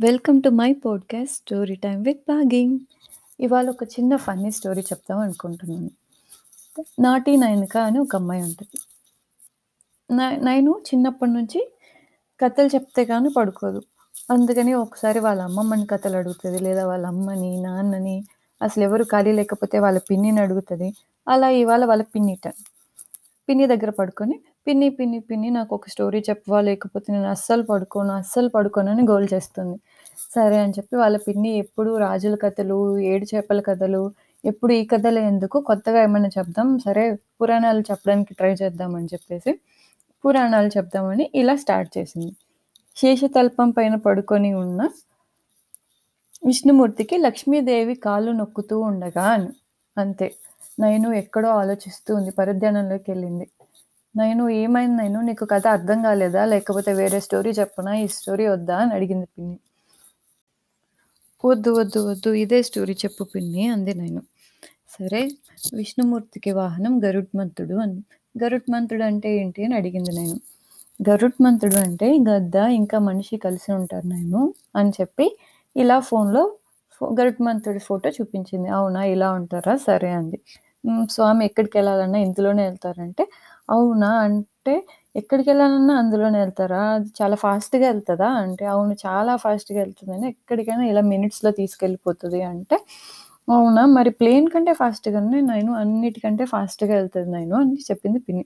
Welcome to my podcast story time with bagging ఇవాళ ఒక చిన్న ఫన్నీ స్టోరీ చెప్తాం అనుకుంటున్నాను. నాటి నయనిక అని ఒక అమ్మాయి ఉంటుంది న చిన్నప్పటి నుంచి కథలు చెప్తే కానీ పడుకోదు. అందుకని ఒకసారి వాళ్ళ అమ్మమ్మని కథలు అడుగుతుంది లేదా వాళ్ళ అమ్మని, నాన్నని అసలు ఎవరు ఖాళీ లేకపోతే వాళ్ళ పిన్నిని అడుగుతుంది అలా ఇవాళ వాళ్ళ పిన్ని పిన్నిట. పిన్ని దగ్గర పడుకొని పిన్ని, పిన్ని, పిన్ని నాకు ఒక స్టోరీ చెప్పవా? లేకపోతే నేను అస్సలు పడుకోను, అస్సలు పడుకోనని గోల్ చేస్తుంది. సరే అని చెప్పి వాళ్ళ పిన్ని ఎప్పుడు రాజుల కథలు, ఏడు చేపల కథలు, ఎప్పుడు ఈ కథలు ఎందుకు కొత్తగా ఏమైనా చెప్దాం. సరే పురాణాలు చెప్పడానికి ట్రై చేద్దాం అని చెప్పేసి పురాణాలు చెప్దామని ఇలా స్టార్ట్ చేసింది. శేషతల్పం పైన పడుకొని ఉన్న విష్ణుమూర్తికి లక్ష్మీదేవి కాళ్ళు నొక్కుతూ ఉండగా అని. అంతే. నేను ఎక్కడో ఆలోచిస్తూ ఉంది. పరిధ్యానంలోకి వెళ్ళింది నేను ఏమైంది నయను? నీకు కథ అర్థం కాలేదా? లేకపోతే వేరే స్టోరీ చెప్పనా? ఈ స్టోరీ వద్దా? అని అడిగింది పిన్ని. వద్దు, వద్దు, వద్దు. ఇదే స్టోరీ చెప్పు పిన్ని అంది నేను సరే విష్ణుమూర్తికి వాహనం గరుడ్మంతుడు అని గరుడ్మంతుడు అంటే ఏంటి? అని అడిగింది నేను గరుడ్మంతుడు అంటే గద్ద ఇంకా మనిషి కలిసి ఉంటారు నేను అని చెప్పి ఇలా ఫోన్‌లో ఫో గరుత్మంతుడి ఫోటో చూపించింది. అవునా! ఇలా ఉంటారా? సరే అంది. స్వామి ఎక్కడికి వెళ్ళాలన్నా ఇందులోనే వెళ్తారంటే అవునా! అంటే ఎక్కడికెళ్ళాలన్నా అందులోనే ఎళ్తారా? అది చాలా ఫాస్ట్‌గా ఎళ్తదా? అంటే, అవును చాలా ఫాస్ట్‌గా ఎళ్తదని ఎక్కడికైనా ఇలా మినిట్స్‌లో తీసుకెళ్ళిపోతది అంటే, అవునా! మరి ప్లేన్ కంటే ఫాస్ట్‌గానే నేను అన్నిటికంటే ఫాస్ట్‌గా ఎళ్తది నేను అని చెప్పింది పిన్ని.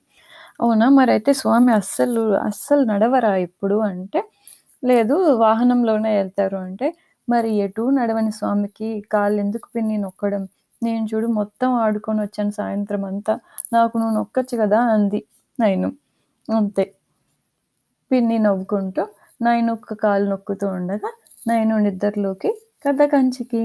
అవునా! మరైతే స్వామి అస్సలు, అస్సలు నడవరా ఎప్పుడు? అంటే, లేదు వాహనంలోనే ఎళ్తారు అంటే, మరి ఎటూ నడవని స్వామికి కాళ్ళెందుకు పిన్ని నొక్కడం? నేను చూడు మొత్తం ఆడుకొని వచ్చాను సాయంత్రం అంతా. నాకు నువ్వు నొక్కచ్చు కదా అంది నైను అంతే. పిన్ని నవ్వుకుంటూ నైను ఒక కాలు నొక్కుతూ ఉండగా, నైను నిద్రలోకి కథ కంచికి.